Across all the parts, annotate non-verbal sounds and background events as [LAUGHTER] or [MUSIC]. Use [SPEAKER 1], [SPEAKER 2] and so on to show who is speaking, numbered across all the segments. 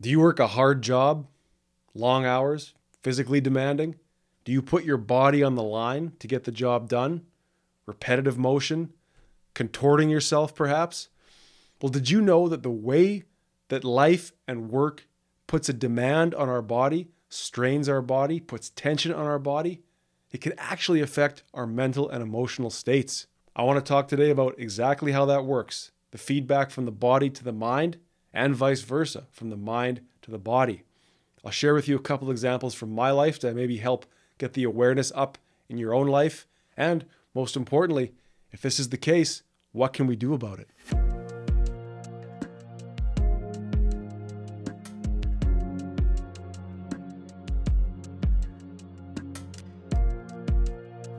[SPEAKER 1] Do you work a hard job, long hours, physically demanding? Do you put your body on the line to get the job done? Repetitive motion, contorting yourself perhaps? Well, did you know that the way that life and work puts a demand on our body, strains our body, puts tension on our body, it can actually affect our mental and emotional states? I want to talk today about exactly how that works the feedback from the body to the mind, and vice versa, from the mind to the body. I'll share with you a couple examples from my life that maybe help get the awareness up in your own life. And most importantly, if this is the case, what can we do about it?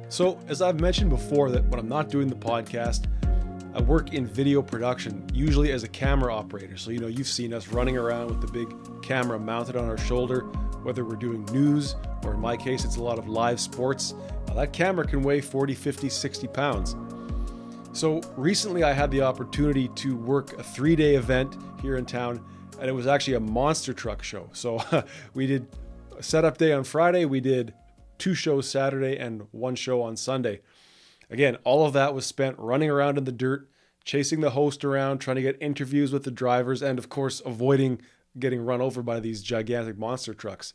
[SPEAKER 1] So, as I've mentioned before, that when I'm not doing the podcast, I work in video production, usually as a camera operator. So, you know, you've seen us running around with the big camera mounted on our shoulder, whether we're doing news or in my case, it's a lot of live sports. Now, that camera can weigh 40, 50, 60 pounds. So, recently I had the opportunity to work a three day event here in town, and it was actually a monster truck show. So, [LAUGHS] we did a setup day on Friday, we did two shows Saturday and one show on Sunday. Again, all of that was spent running around in the dirt, chasing the host around, trying to get interviews with the drivers, and of course, avoiding getting run over by these gigantic monster trucks.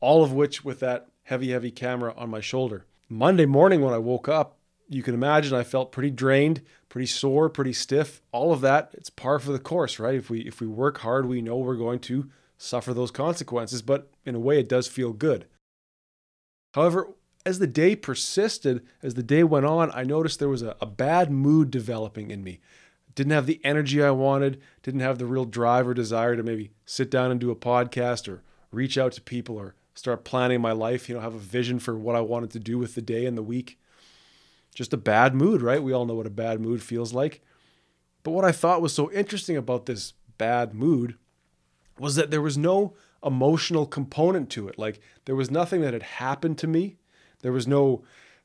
[SPEAKER 1] All of which with that heavy, heavy camera on my shoulder. Monday morning, when I woke up, you can imagine I felt pretty drained, pretty sore, pretty stiff. All of that, it's par for the course, right? If we if we work hard, we know we're going to suffer those consequences, but in a way it does feel good. However, as the day persisted, as the day went on, I noticed there was a, a, bad mood developing in me. Didn't have the energy I wanted, didn't have the real drive or desire to maybe sit down and do a podcast or reach out to people or start planning my life, you know, have a vision for what I wanted to do with the day and the week. Just a bad mood, right? We all know what a bad mood feels like. But what I thought was so interesting about this bad mood was that there was no emotional component to it. Like there was nothing that had happened to me. There was no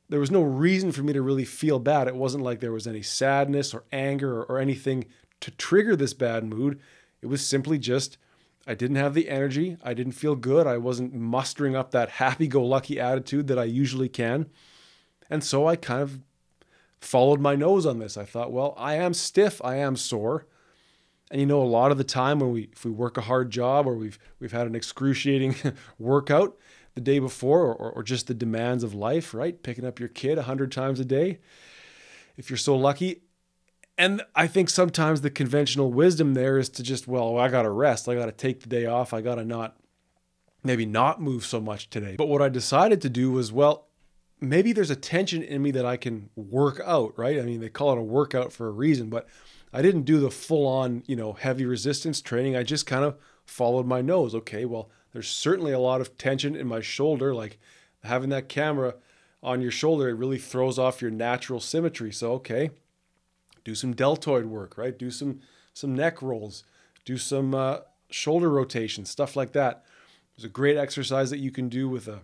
[SPEAKER 1] there was no reason for me to really feel bad. It wasn't like there was any sadness or anger or, or anything to trigger this bad mood. It was simply just I didn't have the energy. I didn't feel good. I wasn't mustering up that [LAUGHS] happy go lucky attitude that I usually can. And so I kind of followed my nose on this. I thought, well, I am stiff. I am sore. And you know, a lot of the time when we if we work a hard job or we've we've had an excruciating [LAUGHS] workout the day before or, or just the demands of life, right? Picking up your kid a hundred times a day, if you're so lucky. And I think sometimes the conventional wisdom there is to just, well, I gotta rest. I gotta take the day off. I gotta not maybe not move so much today. But what I decided to do was, well, maybe there's a tension in me that I can work out, right? I mean, they call it a workout for a reason, but I didn't do the full on, you know, heavy resistance training. I just kind of followed my nose. Okay, well, there's certainly a lot of tension in my shoulder. Like having that camera on your shoulder, it really throws off your natural symmetry. So, okay, do some deltoid work, right? Do some some neck rolls, do some uh, shoulder rotation, stuff like that. There's a great exercise that you can do with a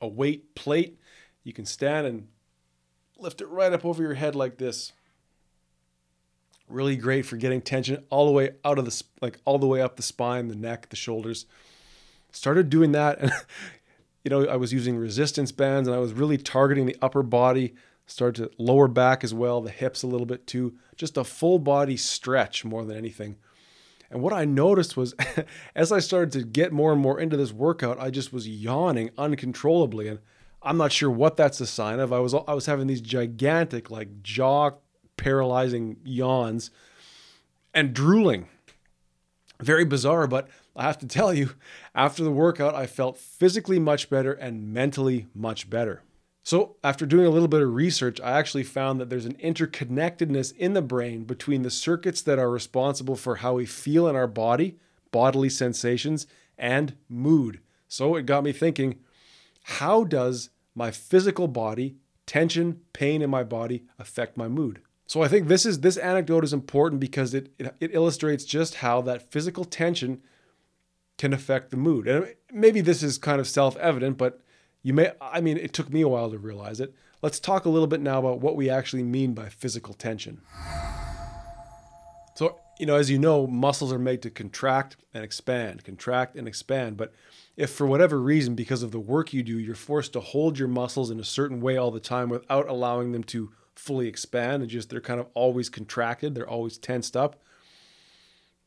[SPEAKER 1] a weight plate. You can stand and lift it right up over your head like this really great for getting tension all the way out of the like all the way up the spine, the neck, the shoulders. Started doing that and [LAUGHS] you know, I was using resistance bands and I was really targeting the upper body, started to lower back as well, the hips a little bit too, just a full body stretch more than anything. And what I noticed was [LAUGHS] as I started to get more and more into this workout, I just was yawning uncontrollably and I'm not sure what that's a sign of. I was I was having these gigantic like jaw paralyzing yawns and drooling. Very bizarre, but I have to tell you, after the workout, I felt physically much better and mentally much better. So, after doing a little bit of research, I actually found that there's an interconnectedness in the brain between the circuits that are responsible for how we feel in our body, bodily sensations, and mood. So, it got me thinking how does my physical body, tension, pain in my body affect my mood? So I think this is this anecdote is important because it, it, it illustrates just how that physical tension can affect the mood. And maybe this is kind of self-evident, but you may I mean it took me a while to realize it. Let's talk a little bit now about what we actually mean by physical tension. So you know, as you know, muscles are made to contract and expand, contract and expand. But if for whatever reason, because of the work you do, you're forced to hold your muscles in a certain way all the time without allowing them to fully expand and just they're kind of always contracted, they're always tensed up,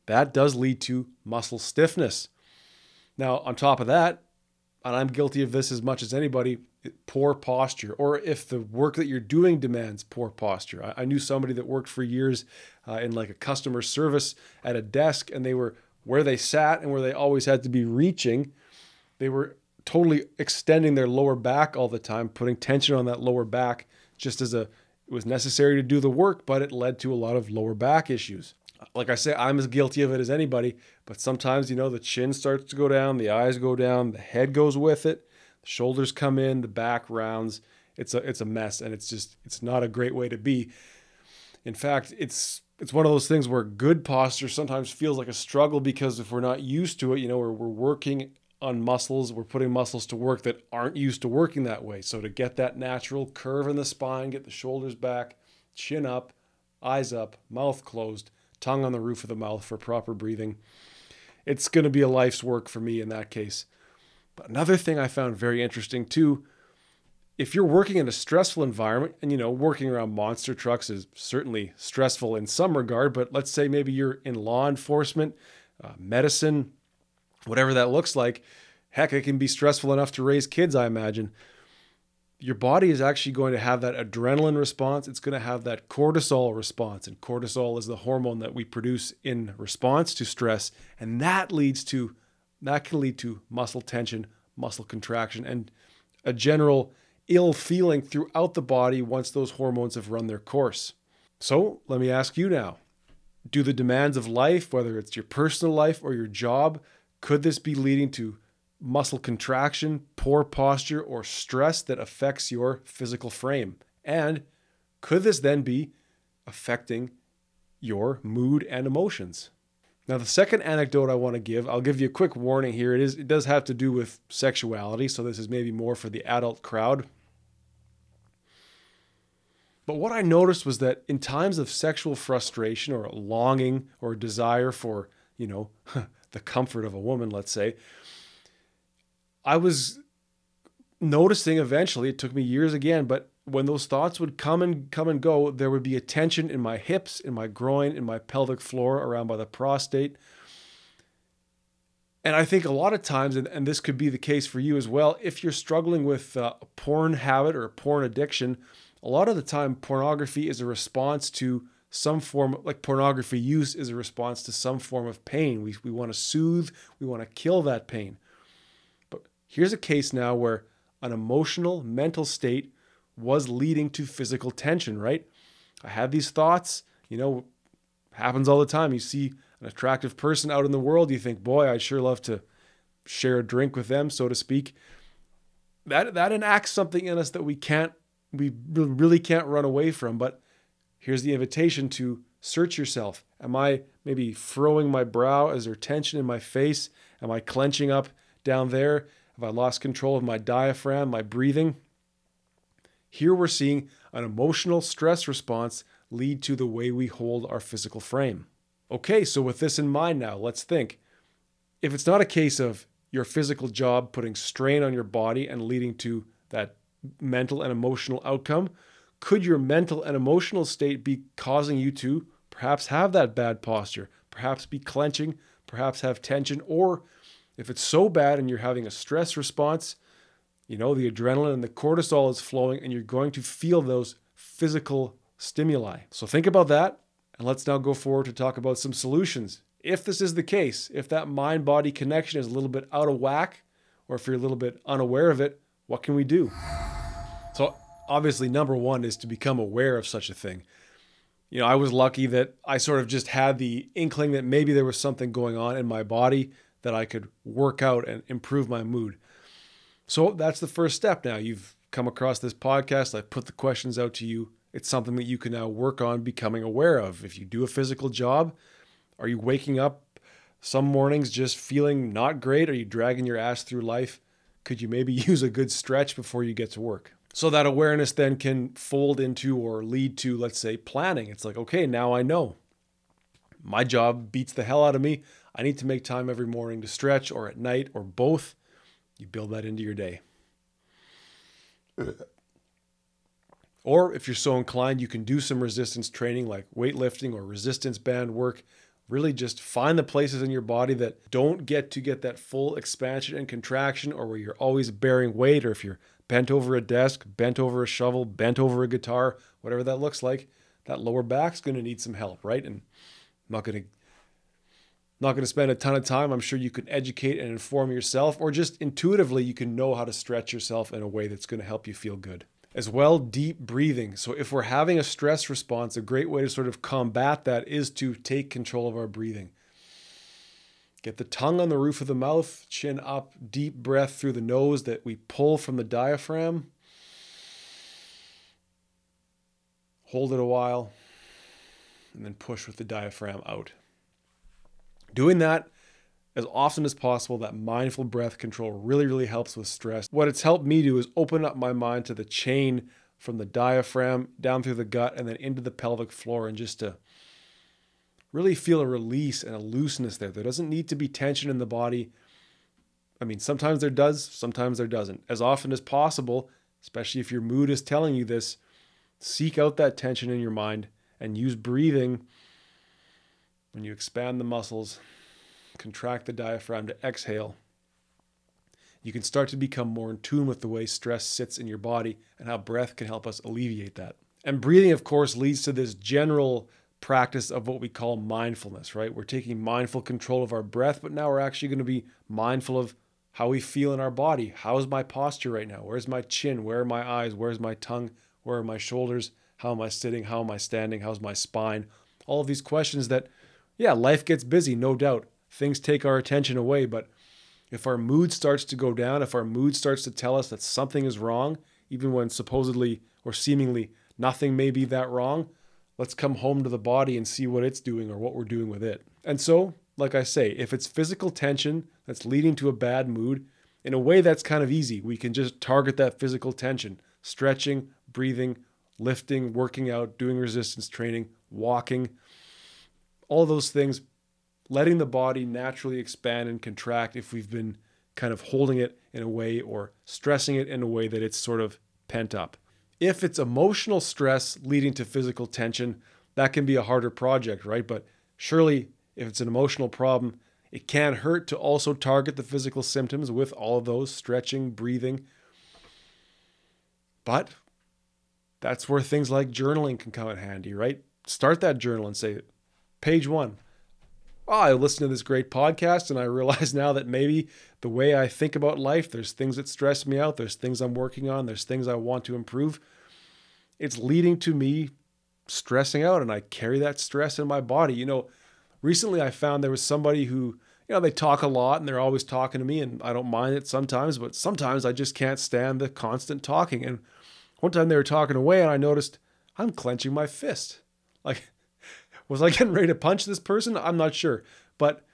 [SPEAKER 1] that does lead to muscle stiffness. Now, on top of that, and I'm guilty of this as much as anybody, poor posture, or if the work that you're doing demands poor posture. I, I knew somebody that worked for years uh, in like a customer service at a desk, and they were where they sat and where they always had to be reaching, they were totally extending their lower back all the time, putting tension on that lower back just as a it was necessary to do the work, but it led to a lot of lower back issues. Like I say, I'm as guilty of it as anybody, but sometimes, you know, the chin starts to go down, the eyes go down, the head goes with it, the shoulders come in, the back rounds. It's a it's a mess and it's just it's not a great way to be. In fact, it's it's one of those things where good posture sometimes feels like a struggle because if we're not used to it, you know, we're, we're working on muscles, we're putting muscles to work that aren't used to working that way. So to get that natural curve in the spine, get the shoulders back, chin up, eyes up, mouth closed, tongue on the roof of the mouth for proper breathing. It's going to be a life's work for me in that case. But another thing I found very interesting too if you're working in a stressful environment, and you know, working around monster trucks is certainly stressful in some regard, but let's say maybe you're in law enforcement, uh, medicine, whatever that looks like. Heck, it can be stressful enough to raise kids, I imagine. Your body is actually going to have that adrenaline response. It's going to have that cortisol response. And cortisol is the hormone that we produce in response to stress. And that leads to, that can lead to muscle tension, muscle contraction, and a general ill feeling throughout the body once those hormones have run their course. So let me ask you now do the demands of life, whether it's your personal life or your job, could this be leading to muscle contraction, poor posture, or stress that affects your physical frame? And could this then be affecting your mood and emotions? Now, the second anecdote I want to give, I'll give you a quick warning here. It is it does have to do with sexuality, so this is maybe more for the adult crowd. But what I noticed was that in times of sexual frustration or longing or desire for, you know, [LAUGHS] the comfort of a woman, let's say, I was noticing eventually, it took me years again, but when those thoughts would come and come and go, there would be a tension in my hips, in my groin, in my pelvic floor, around by the prostate. And I think a lot of times, and, and this could be the case for you as well, if you're struggling with uh, a porn habit or a porn addiction, a lot of the time pornography is a response to some form like pornography use is a response to some form of pain. We, we want to soothe, we want to kill that pain. Here's a case now where an emotional, mental state was leading to physical tension, right? I had these thoughts, you know, happens all the time. You see an attractive person out in the world, you think, boy, I'd sure love to share a drink with them, so to speak. That that enacts something in us that we can't we really can't run away from. But here's the invitation to search yourself. Am I maybe furrowing my brow? Is there tension in my face? Am I clenching up down there? Have I lost control of my diaphragm, my breathing? Here we're seeing an emotional stress response lead to the way we hold our physical frame. Okay, so with this in mind now, let's think. If it's not a case of your physical job putting strain on your body and leading to that mental and emotional outcome, could your mental and emotional state be causing you to perhaps have that bad posture, perhaps be clenching, perhaps have tension, or if it's so bad and you're having a stress response, you know, the adrenaline and the cortisol is flowing and you're going to feel those physical stimuli. So think about that. And let's now go forward to talk about some solutions. If this is the case, if that mind body connection is a little bit out of whack, or if you're a little bit unaware of it, what can we do? So obviously, number one is to become aware of such a thing. You know, I was lucky that I sort of just had the inkling that maybe there was something going on in my body that I could work out and improve my mood. So that's the first step now. You've come across this podcast, I've put the questions out to you. It's something that you can now work on becoming aware of. If you do a physical job, are you waking up some mornings just feeling not great? Are you dragging your ass through life? Could you maybe [LAUGHS] use a good stretch before you get to work? So that awareness then can fold into or lead to, let's say, planning. It's like, okay, now I know. My job beats the hell out of me. I need to make time every morning to stretch or at night or both. You build that into your day. [LAUGHS] Or if you're so inclined, you can do some resistance training like weightlifting or resistance band work. Really just find the places in your body that don't get to get that full expansion and contraction, or where you're always bearing weight, or if you're bent over a desk, bent over a shovel, bent over a guitar, whatever that looks like, that lower back's going to need some help, right? And not going to not going to spend a ton of time. I'm sure you can educate and inform yourself, or just intuitively, you can know how to stretch yourself in a way that's going to help you feel good. As well, deep breathing. So, if we're having a stress response, a great way to sort of combat that is to take control of our breathing. Get the tongue on the roof of the mouth, chin up, deep breath through the nose that we pull from the diaphragm. Hold it a while, and then push with the diaphragm out. Doing that as often as possible, that mindful breath control really, really helps with stress. What it's helped me do is open up my mind to the chain from the diaphragm down through the gut and then into the pelvic floor and just to really feel a release and a looseness there. There doesn't need to be tension in the body. I mean, sometimes there does, sometimes there doesn't. As often as possible, especially if your mood is telling you this, seek out that tension in your mind and use breathing when you expand the muscles, contract the diaphragm to exhale, you can start to become more in tune with the way stress sits in your body and how breath can help us alleviate that. And breathing, of course, leads to this general practice of what we call mindfulness, right? We're taking mindful control of our breath, but now we're actually going to be mindful of how we feel in our body. How is my posture right now? Where's my chin? Where are my eyes? Where's my tongue? Where are my shoulders? How am I sitting? How am I standing? How's my spine? All of these questions that yeah, life gets busy, no doubt. Things take our attention away, but if our mood starts to go down, if our mood starts to tell us that something is wrong, even when supposedly or seemingly nothing may be that wrong, let's come home to the body and see what it's doing or what we're doing with it. And so, like I say, if it's physical tension that's leading to a bad mood, in a way that's kind of easy. We can just target that physical tension, stretching, breathing, lifting, working out, doing resistance training, walking, all those things, letting the body naturally expand and contract if we've been kind of holding it in a way or stressing it in a way that it's sort of pent up. If it's emotional stress leading to physical tension, that can be a harder project, right? But surely, if it's an emotional problem, it can hurt to also target the physical symptoms with all of those stretching, breathing. But that's where things like journaling can come in handy, right? Start that journal and say, page one. Oh, I listened to this great podcast and I realize [LAUGHS] now that maybe the way I think about life, there's things that stress me out, there's things I'm working on, there's things I want to improve. It's leading to me stressing out and I carry that stress in my body. You know, recently I found there was somebody who, you know, they talk a lot and they're always talking to me and I don't mind it sometimes, but sometimes I just can't stand the constant talking. And one time they were talking away and I noticed I'm clenching my fist. Like [LAUGHS] was I getting ready to punch this person? I'm not sure. But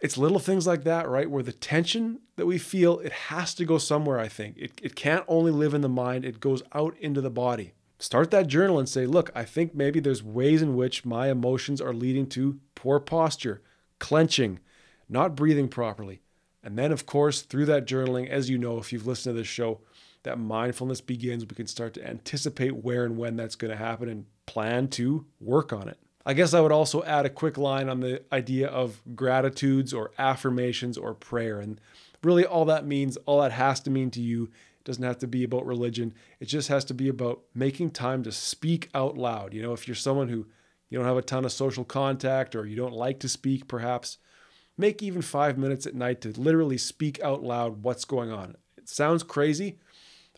[SPEAKER 1] it's little things like that, right? Where the tension that we feel, it has to go somewhere, I think. It, it can't only live in the mind, it goes out into the body. Start that journal and say, look, I think maybe there's ways in which my emotions are leading to poor posture, clenching, not breathing properly. And then, of course, through that journaling, as you know, if you've listened to this show, that mindfulness begins. We can start to anticipate where and when that's going to happen and plan to work on it. I guess I would also add a quick line on the idea of gratitudes or affirmations or prayer. And really, all that means, all that has to mean to you, it doesn't have to be about religion. It just has to be about making time to speak out loud. You know, if you're someone who you don't have a ton of social contact or you don't like to speak, perhaps make even five minutes at night to literally speak out loud what's going on. It sounds crazy.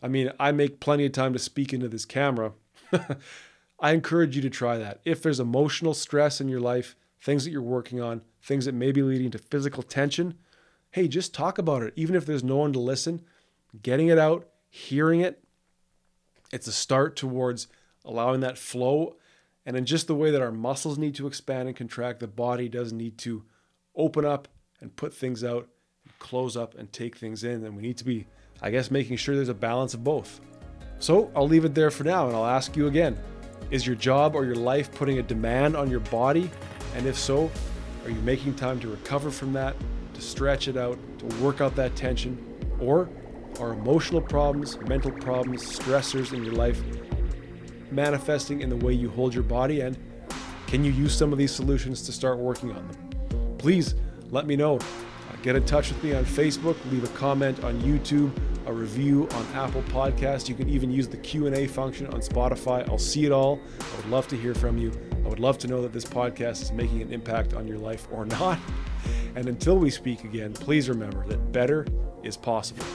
[SPEAKER 1] I mean, I make plenty of time to speak into this camera. [LAUGHS] I encourage you to try that. If there's emotional stress in your life, things that you're working on, things that may be leading to physical tension, hey, just talk about it. Even if there's no one to listen, getting it out, hearing it, it's a start towards allowing that flow. And in just the way that our muscles need to expand and contract, the body does need to open up and put things out, close up and take things in. And we need to be, I guess, making sure there's a balance of both. So I'll leave it there for now and I'll ask you again is your job or your life putting a demand on your body And if so, are you making time to recover from that, to stretch it out, to work out that tension? Or are emotional problems, mental problems, stressors in your life manifesting in the way you hold your body? And can you use some of these solutions to start working on them? Please let me know. Get in touch with me on Facebook, leave a comment on YouTube, a review on Apple Podcast. You can even use the Q&A function on Spotify. I'll see it all. I would love to hear from you. I would love to know that this podcast is making an impact on your life or [LAUGHS] not. And until we speak again, please remember that better is possible.